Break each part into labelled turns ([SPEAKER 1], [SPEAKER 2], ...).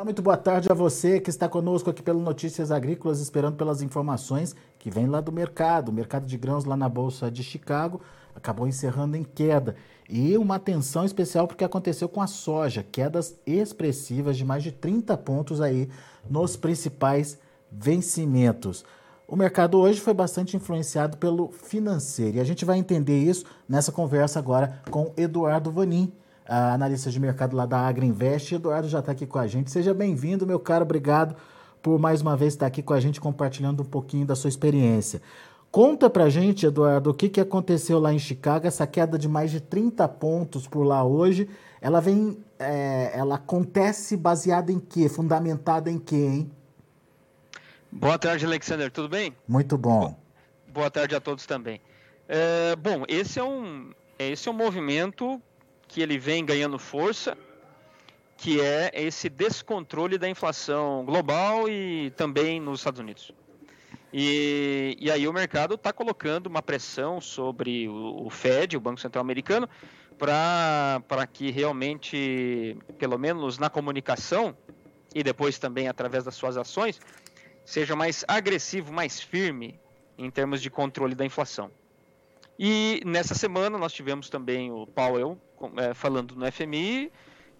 [SPEAKER 1] Olá, muito boa tarde a você que está conosco aqui pelo Notícias Agrícolas, esperando pelas informações que vem lá do mercado. O mercado de grãos lá na Bolsa de Chicago acabou encerrando em queda. E uma atenção especial porque aconteceu com a soja, quedas expressivas de mais de 30 pontos aí nos principais vencimentos. O mercado hoje foi bastante influenciado pelo financeiro e a gente vai entender isso nessa conversa agora com Eduardo Vanin, analista de mercado lá da Agriinvest. Eduardo já está aqui com a gente. Seja bem-vindo, meu caro. Obrigado por mais uma vez estar aqui com a gente compartilhando um pouquinho da sua experiência. Conta pra gente, Eduardo, o que, que aconteceu lá em Chicago, essa queda de mais de 30 pontos por lá hoje. Ela vem. É, ela acontece baseada em quê? Fundamentada em quê, hein?
[SPEAKER 2] Boa tarde, Alexander. Tudo bem?
[SPEAKER 1] Muito bom.
[SPEAKER 2] Boa tarde a todos também. É, bom, esse é um esse é um movimento que ele vem ganhando força, que é esse descontrole da inflação global e também nos Estados Unidos. E, e aí o mercado está colocando uma pressão sobre o, o Fed, o Banco Central Americano, para que realmente, pelo menos na comunicação e depois também através das suas ações, seja mais agressivo, mais firme em termos de controle da inflação. E nessa semana nós tivemos também o Powell falando no FMI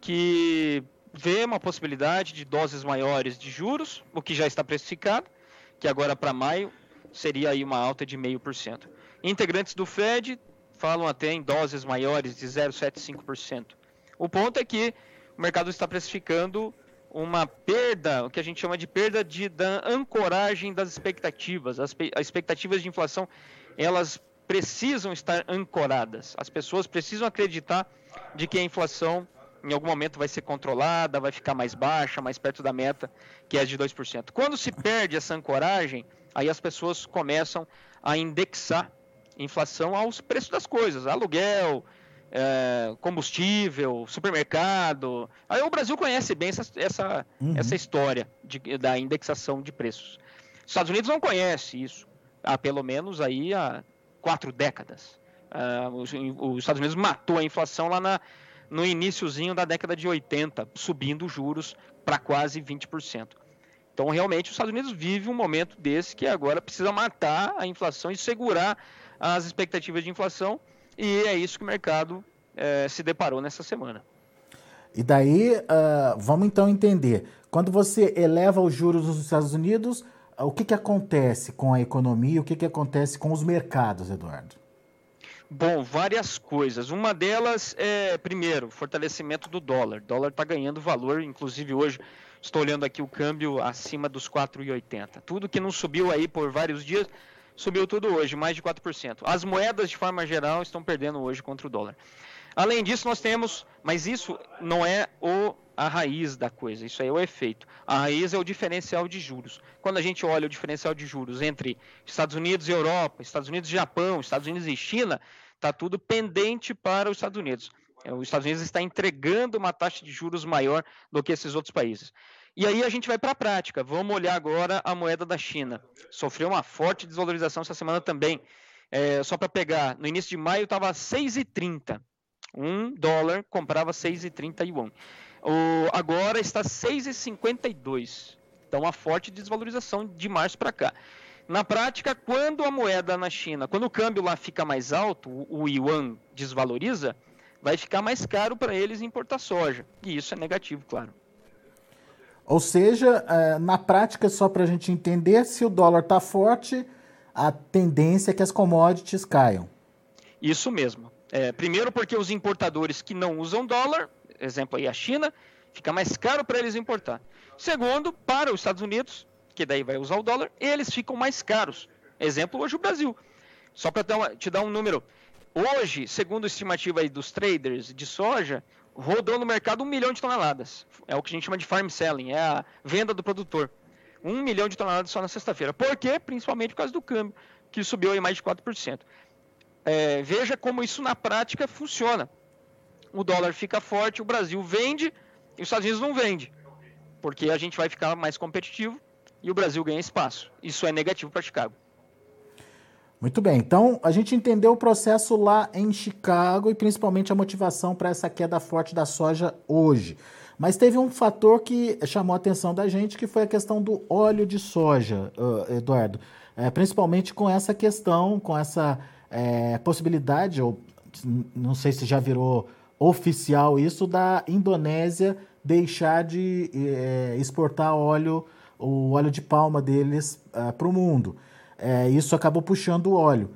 [SPEAKER 2] que vê uma possibilidade de doses maiores de juros, o que já está precificado, que agora para maio seria aí uma alta de 0,5%. Integrantes do Fed falam até em doses maiores de 0,75%. O ponto é que o mercado está precificando uma perda, o que a gente chama de perda de, da ancoragem das expectativas. As, as expectativas de inflação, elas precisam estar ancoradas. As pessoas precisam acreditar de que a inflação em algum momento vai ser controlada, vai ficar mais baixa, mais perto da meta, que é de 2%. Quando se perde essa ancoragem, aí as pessoas começam a indexar inflação aos preços das coisas, aluguel, é, combustível, supermercado. Aí o Brasil conhece bem essa, essa, uhum. essa história de, da indexação de preços. Os Estados Unidos não conhece isso há pelo menos aí há quatro décadas. Uh, os, os, Estados Unidos matou a inflação lá na, no iníciozinho da década de 80, subindo os juros para quase 20%. Então, realmente, os Estados Unidos vive um momento desse que agora precisa matar a inflação e segurar as expectativas de inflação, e é isso que o mercado eh, se deparou nessa semana.
[SPEAKER 1] E daí, uh, vamos então entender. Quando você eleva os juros nos Estados Unidos, o que, que acontece com a economia, o que, que acontece com os mercados, Eduardo?
[SPEAKER 2] Bom, várias coisas. Uma delas é, primeiro, fortalecimento do dólar. O dólar está ganhando valor, inclusive hoje estou olhando aqui o câmbio acima dos 4,80. Tudo que não subiu aí por vários dias, subiu tudo hoje, mais de 4%. As moedas, de forma geral, estão perdendo hoje contra o dólar. Além disso, nós temos, mas isso não é o a raiz da coisa, isso aí é o efeito. A raiz é o diferencial de juros. Quando a gente olha o diferencial de juros entre Estados Unidos e Europa, Estados Unidos e Japão, Estados Unidos e China, está tudo pendente para os Estados Unidos. É, os Estados Unidos está entregando uma taxa de juros maior do que esses outros países. E aí a gente vai para a prática. Vamos olhar agora a moeda da China. Sofreu uma forte desvalorização essa semana também. É, só para pegar, no início de maio estava 6,30. Um dólar comprava 6,30 yuan. O, agora está 6,52. Então, uma forte desvalorização de março para cá. Na prática, quando a moeda na China, quando o câmbio lá fica mais alto, o, o yuan desvaloriza, vai ficar mais caro para eles importar soja. E isso é negativo, claro.
[SPEAKER 1] Ou seja, é, na prática, só para a gente entender, se o dólar está forte, a tendência é que as commodities caiam.
[SPEAKER 2] Isso mesmo. É, primeiro porque os importadores que não usam dólar exemplo aí a China, fica mais caro para eles importar. Segundo, para os Estados Unidos, que daí vai usar o dólar, eles ficam mais caros. Exemplo, hoje o Brasil. Só para te dar um número. Hoje, segundo a estimativa aí dos traders de soja, rodou no mercado um milhão de toneladas. É o que a gente chama de farm selling, é a venda do produtor. Um milhão de toneladas só na sexta-feira. Por quê? Principalmente por causa do câmbio, que subiu aí mais de 4%. É, veja como isso na prática funciona o dólar fica forte, o Brasil vende e os Estados Unidos não vende, porque a gente vai ficar mais competitivo e o Brasil ganha espaço. Isso é negativo para Chicago.
[SPEAKER 1] Muito bem, então a gente entendeu o processo lá em Chicago e principalmente a motivação para essa queda forte da soja hoje. Mas teve um fator que chamou a atenção da gente, que foi a questão do óleo de soja, Eduardo. É, principalmente com essa questão, com essa é, possibilidade, ou não sei se já virou oficial isso, da Indonésia deixar de é, exportar óleo, o óleo de palma deles é, para o mundo. É, isso acabou puxando o óleo.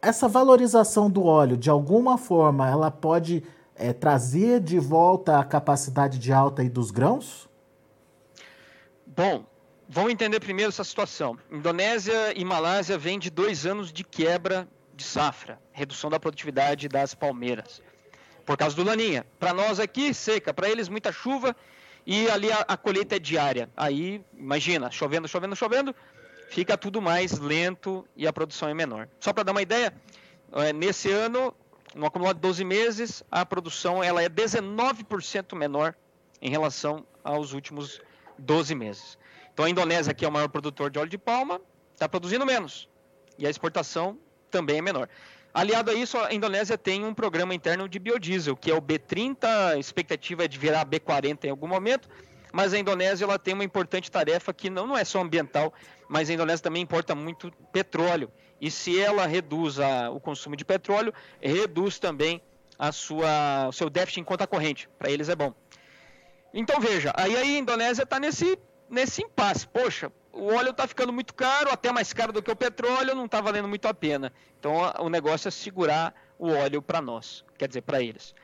[SPEAKER 1] Essa valorização do óleo, de alguma forma, ela pode é, trazer de volta a capacidade de alta aí dos grãos?
[SPEAKER 2] Bom, vamos entender primeiro essa situação. Indonésia e Malásia vêm de dois anos de quebra de safra, redução da produtividade das palmeiras, por causa do laninha. Para nós aqui, seca, para eles muita chuva e ali a, a, colheita é diária. Aí, imagina, chovendo, chovendo, chovendo, fica tudo mais lento e a produção é menor. Só para dar uma ideia, é, nesse ano no acumulado de 12 meses, a produção ela é 19% menor em relação aos últimos 12 meses. Então a Indonésia, que é o maior produtor de óleo de palma, está produzindo menos. E a exportação também é menor. Aliado a isso, a Indonésia tem um programa interno de biodiesel, que é o B30, a expectativa é de virar B40 em algum momento, mas a Indonésia ela tem uma importante tarefa que não, não é só ambiental, mas a Indonésia também importa muito petróleo. E se ela reduz a, o consumo de petróleo, reduz também a sua, o seu déficit em conta corrente. Para eles é bom. Então veja, aí a Indonésia está nesse, nesse impasse. Poxa, o óleo está ficando muito caro, até mais caro do que o petróleo, não está valendo muito a pena. Então o negócio é segurar o óleo para nós, quer dizer, para eles.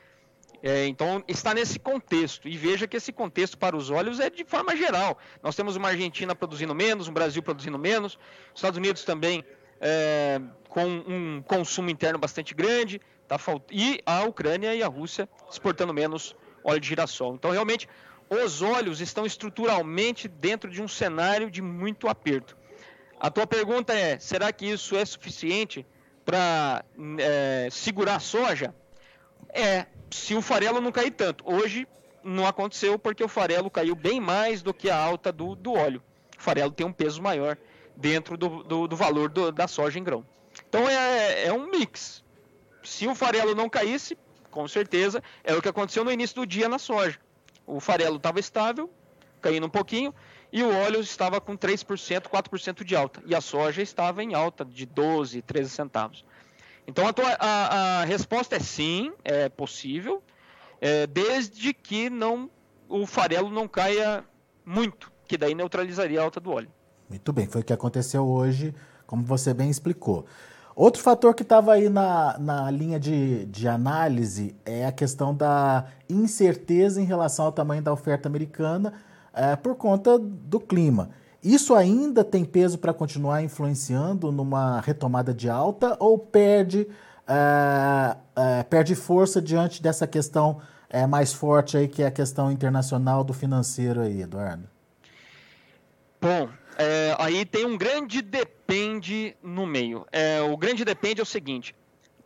[SPEAKER 2] É, então está nesse contexto e veja que esse contexto para os óleos é de forma geral. Nós temos uma Argentina produzindo menos, um Brasil produzindo menos, Estados Unidos também é, com um consumo interno bastante grande, tá e a Ucrânia e a Rússia exportando menos óleo de girassol. Então, realmente, os óleos estão estruturalmente dentro de um cenário de muito aperto. A tua pergunta é: será que isso é suficiente para é, segurar a soja? É, se o farelo não cair tanto. Hoje não aconteceu porque o farelo caiu bem mais do que a alta do, do óleo. O farelo tem um peso maior dentro do, do, do valor do, da soja em grão. Então é, é um mix. Se o farelo não caísse, com certeza, é o que aconteceu no início do dia na soja. O farelo estava estável, caindo um pouquinho, e o óleo estava com 3%, 4% de alta. E a soja estava em alta de 12, 13 centavos. Então a, tua, a, a resposta é sim, é possível, é, desde que não o farelo não caia muito, que daí neutralizaria a alta do óleo.
[SPEAKER 1] Muito bem, foi o que aconteceu hoje, como você bem explicou. Outro fator que estava aí na, na linha de, de análise é a questão da incerteza em relação ao tamanho da oferta americana é, por conta do clima. Isso ainda tem peso para continuar influenciando numa retomada de alta ou perde, é, é, perde força diante dessa questão é, mais forte aí, que é a questão internacional do financeiro aí, Eduardo?
[SPEAKER 2] Bom, é, aí tem um grande depende no meio. É, o grande depende é o seguinte: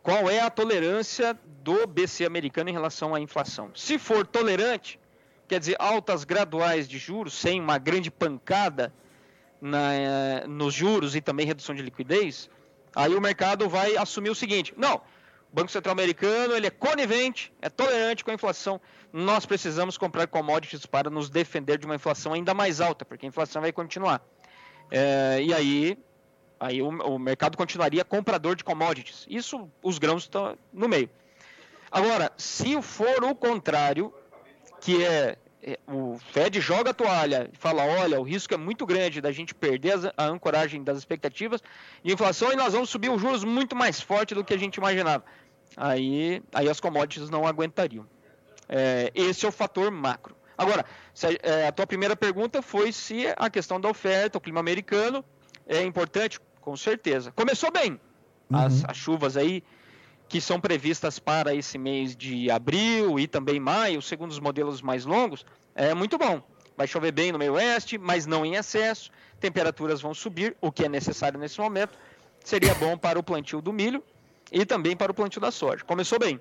[SPEAKER 2] qual é a tolerância do BC americano em relação à inflação? Se for tolerante, quer dizer, altas graduais de juros, sem uma grande pancada na, nos juros e também redução de liquidez, aí o mercado vai assumir o seguinte: não, o Banco Central Americano ele é conivente, é tolerante com a inflação. Nós precisamos comprar commodities para nos defender de uma inflação ainda mais alta, porque a inflação vai continuar. É, e aí, aí o, o, mercado continuaria comprador de commodities. Isso, os grãos estão no meio. Agora, se for o contrário, que é, é o Fed joga a toalha e fala, olha, o risco é muito grande da gente perder a ancoragem das expectativas de inflação e nós vamos subir os juros muito mais forte do que a gente imaginava. Aí, aí as commodities não aguentariam. É, esse é o fator macro. Agora, a, é, a tua primeira pergunta foi se a questão da oferta, o clima americano, é importante, com certeza. Começou bem. Uhum. As, as chuvas aí que são previstas para esse mês de abril e também maio, segundo os modelos mais longos, é muito bom. Vai chover bem no meio oeste, mas não em excesso. Temperaturas vão subir, o que é necessário nesse momento. Seria bom para o plantio do milho e também para o plantio da soja. Começou bem.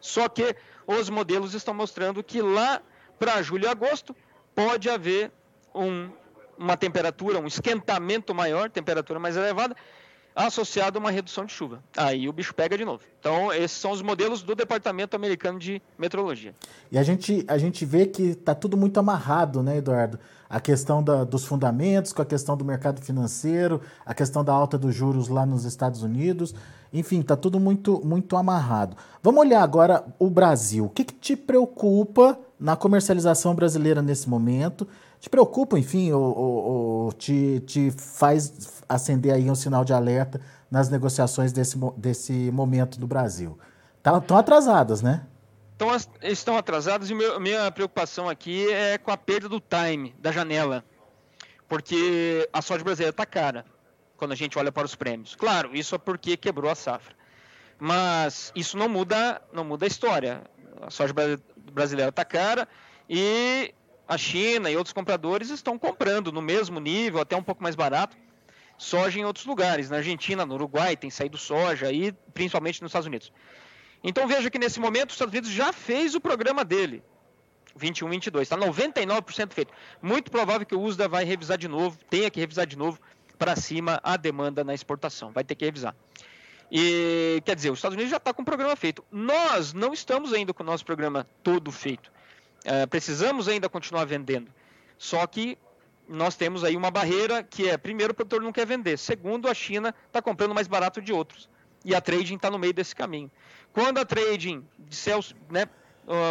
[SPEAKER 2] Só que os modelos estão mostrando que lá para julho e agosto, pode haver um, uma temperatura, um esquentamento maior, temperatura mais elevada. Associado a uma redução de chuva. Aí o bicho pega de novo. Então, esses são os modelos do Departamento Americano de Meteorologia.
[SPEAKER 1] E a gente, a gente vê que está tudo muito amarrado, né, Eduardo? A questão da, dos fundamentos, com a questão do mercado financeiro, a questão da alta dos juros lá nos Estados Unidos. Enfim, está tudo muito, muito amarrado. Vamos olhar agora o Brasil. O que, que te preocupa na comercialização brasileira nesse momento? Te preocupa, enfim, ou, ou, ou te, te faz acender aí um sinal de alerta nas negociações desse, desse momento do Brasil? Estão tá, atrasadas, né?
[SPEAKER 2] Então, estão atrasadas e meu, minha preocupação aqui é com a perda do time, da janela. Porque a soja brasileira está cara quando a gente olha para os prêmios. Claro, isso é porque quebrou a safra. Mas isso não muda, não muda a história. A soja brasileira está cara e a China e outros compradores estão comprando no mesmo nível, até um pouco mais barato, soja em outros lugares. Na Argentina, no Uruguai, tem saído soja e principalmente nos Estados Unidos. Então veja que nesse momento os Estados Unidos já fez o programa dele. 21, 22. Está 99% feito. Muito provável que o USDA vai revisar de novo, tenha que revisar de novo para cima a demanda na exportação. Vai ter que revisar. E quer dizer, os Estados Unidos já está com o programa feito. Nós não estamos ainda com o nosso programa todo feito. É, precisamos ainda continuar vendendo. Só que nós temos aí uma barreira que é, primeiro, o produtor não quer vender. Segundo, a China está comprando mais barato de outros. E a trading está no meio desse caminho. Quando a trading disser né,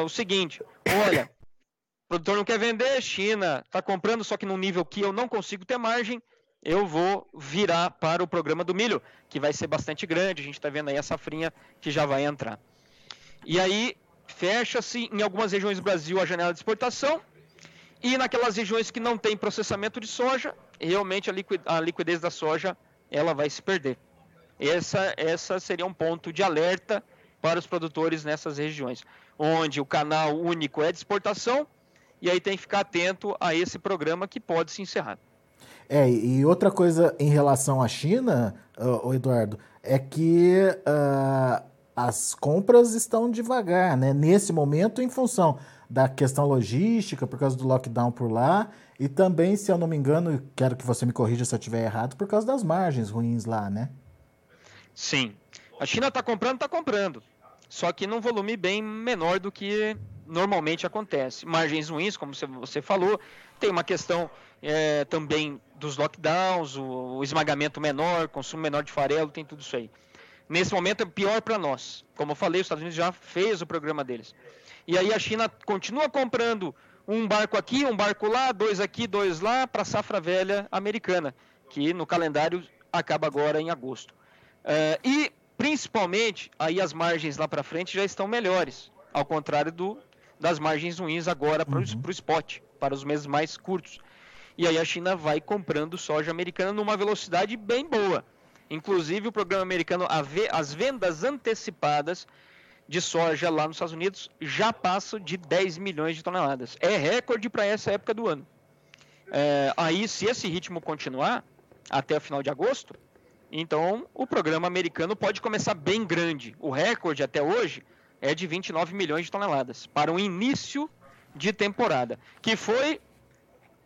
[SPEAKER 2] o seguinte, olha, o produtor não quer vender, China está comprando, só que num nível que eu não consigo ter margem, eu vou virar para o programa do milho, que vai ser bastante grande. A gente está vendo aí a safrinha que já vai entrar. E aí, fecha-se em algumas regiões do Brasil a janela de exportação e naquelas regiões que não tem processamento de soja, realmente a liquidez da soja ela vai se perder. Essa, essa seria um ponto de alerta para os produtores nessas regiões, onde o canal único é de exportação e aí tem que ficar atento a esse programa que pode se encerrar.
[SPEAKER 1] É, e outra coisa em relação à China, uh, Eduardo, é que uh, as compras estão devagar, né? Nesse momento, em função da questão logística, por causa do lockdown por lá, e também, se eu não me engano, quero que você me corrija se eu estiver errado, por causa das margens ruins lá, né?
[SPEAKER 2] Sim. A China está comprando, está comprando. Só que num volume bem menor do que normalmente acontece. Margens ruins, como você falou, tem uma questão é, também dos lockdowns, o, o esmagamento menor, consumo menor de farelo, tem tudo isso aí. Nesse momento é pior para nós. Como eu falei, os Estados Unidos já fez o programa deles. E aí a China continua comprando um barco aqui, um barco lá, dois aqui, dois lá, para a safra velha americana, que no calendário acaba agora em agosto. Uh, e principalmente aí as margens lá para frente já estão melhores, ao contrário do, das margens ruins agora para uhum. o spot, para os meses mais curtos. E aí a China vai comprando soja americana numa velocidade bem boa. Inclusive, o programa americano, as vendas antecipadas de soja lá nos Estados Unidos já passam de 10 milhões de toneladas. É recorde para essa época do ano. É, aí, se esse ritmo continuar até o final de agosto, então o programa americano pode começar bem grande. O recorde até hoje é de 29 milhões de toneladas para o início de temporada, que foi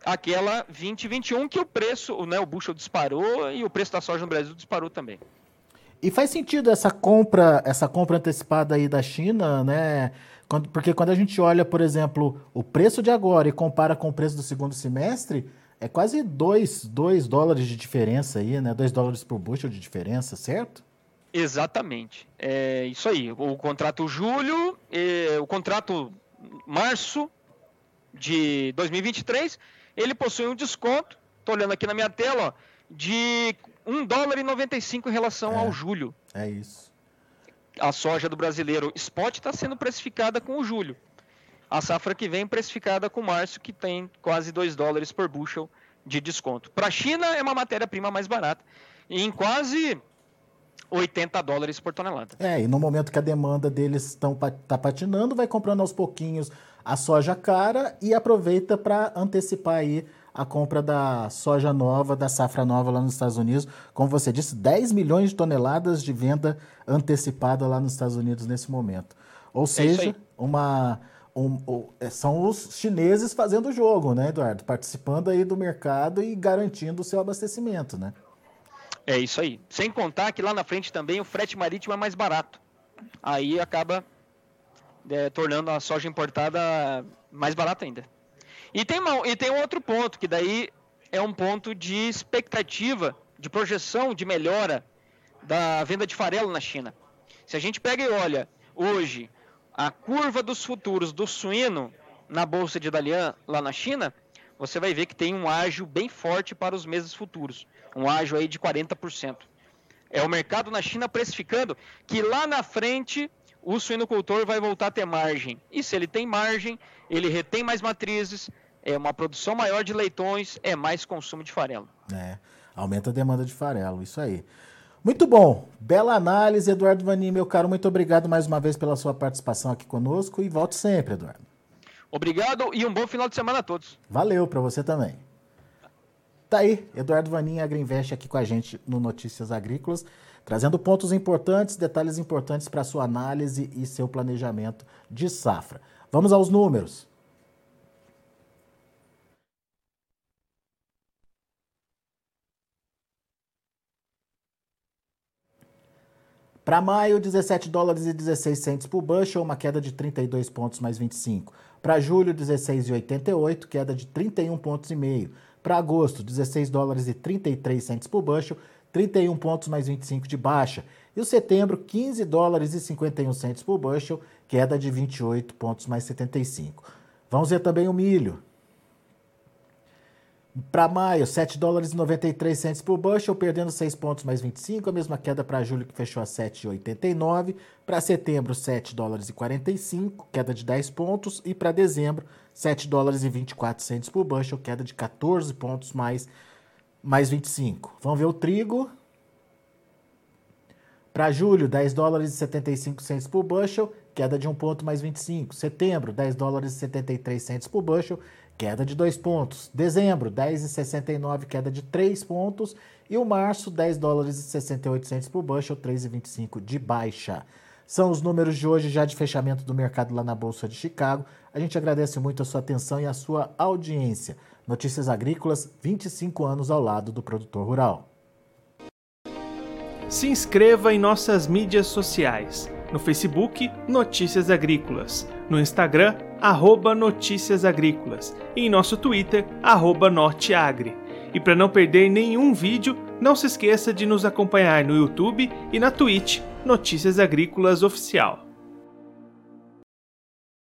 [SPEAKER 2] aquela 2021 que o preço, né, o bushel disparou e o preço da soja no Brasil disparou também.
[SPEAKER 1] E faz sentido essa compra, essa compra antecipada aí da China, né? Quando, porque quando a gente olha, por exemplo, o preço de agora e compara com o preço do segundo semestre, é quase 2 dólares de diferença aí, né? 2 dólares por bushel de diferença, certo?
[SPEAKER 2] Exatamente. É isso aí. O contrato julho, o contrato março de 2023 ele possui um desconto, estou olhando aqui na minha tela, ó, de 1 dólar e 95 em relação
[SPEAKER 1] é,
[SPEAKER 2] ao julho.
[SPEAKER 1] É isso.
[SPEAKER 2] A soja do brasileiro spot está sendo precificada com o julho. A safra que vem precificada com março, que tem quase 2 dólares por bushel de desconto. Para a China é uma matéria-prima mais barata, em quase 80 dólares por tonelada.
[SPEAKER 1] É, e no momento que a demanda deles está tá patinando, vai comprando aos pouquinhos a soja cara e aproveita para antecipar aí a compra da soja nova, da safra nova lá nos Estados Unidos. Como você disse, 10 milhões de toneladas de venda antecipada lá nos Estados Unidos nesse momento. Ou é seja, uma, um, um, é, são os chineses fazendo o jogo, né, Eduardo? Participando aí do mercado e garantindo o seu abastecimento, né?
[SPEAKER 2] É isso aí. Sem contar que lá na frente também o frete marítimo é mais barato. Aí acaba é, tornando a soja importada mais barata ainda. E tem, uma, e tem um outro ponto, que daí é um ponto de expectativa, de projeção de melhora da venda de farelo na China. Se a gente pega e olha hoje a curva dos futuros do suíno na bolsa de Dalian lá na China, você vai ver que tem um ágio bem forte para os meses futuros, um ágio aí de 40%. É o mercado na China precificando que lá na frente o suinocultor vai voltar a ter margem. E se ele tem margem, ele retém mais matrizes, é uma produção maior de leitões, é mais consumo de farelo.
[SPEAKER 1] É, aumenta a demanda de farelo, isso aí. Muito bom, bela análise, Eduardo Vanim, meu caro, muito obrigado mais uma vez pela sua participação aqui conosco e volte sempre, Eduardo.
[SPEAKER 2] Obrigado e um bom final de semana a todos.
[SPEAKER 1] Valeu para você também. Tá aí, Eduardo Vanim, Agriinvest aqui com a gente no Notícias Agrícolas, trazendo pontos importantes, detalhes importantes para sua análise e seu planejamento de safra. Vamos aos números. Para maio, 17 dólares e 16 centes por bushel, uma queda de 32 pontos mais 25. Para julho, 16,88, queda de 31 pontos e meio. Para agosto, 16 dólares e 33 centes por bushel, 31 pontos mais 25 de baixa. E o setembro, 15 dólares e 51 centes por bushel, queda de 28 pontos mais 75. Vamos ver também o milho. Para maio, 7 dólares e 93 centes por bushel, perdendo 6 pontos mais 25, a mesma queda para julho que fechou a 7,89. Para setembro, 7 dólares e 45, queda de 10 pontos. E para dezembro, 7 dólares e 24 centes por bushel, queda de 14 pontos mais, mais 25. Vamos ver o trigo. Para julho, 10 dólares e 75 centes por bushel, queda de 1 ponto mais 25. Setembro, 10 dólares e 73 centes por bushel, queda de 2 pontos. Dezembro, 10,69, queda de 3 pontos. E o março, 10 dólares e 68 por bushel, 3,25 de baixa. São os números de hoje já de fechamento do mercado lá na Bolsa de Chicago. A gente agradece muito a sua atenção e a sua audiência. Notícias Agrícolas, 25 anos ao lado do produtor rural.
[SPEAKER 3] Se inscreva em nossas mídias sociais. No Facebook, Notícias Agrícolas. No Instagram, arroba Notícias Agrícolas. E em nosso Twitter, arroba Norteagri. E para não perder nenhum vídeo, não se esqueça de nos acompanhar no YouTube e na Twitch Notícias Agrícolas Oficial.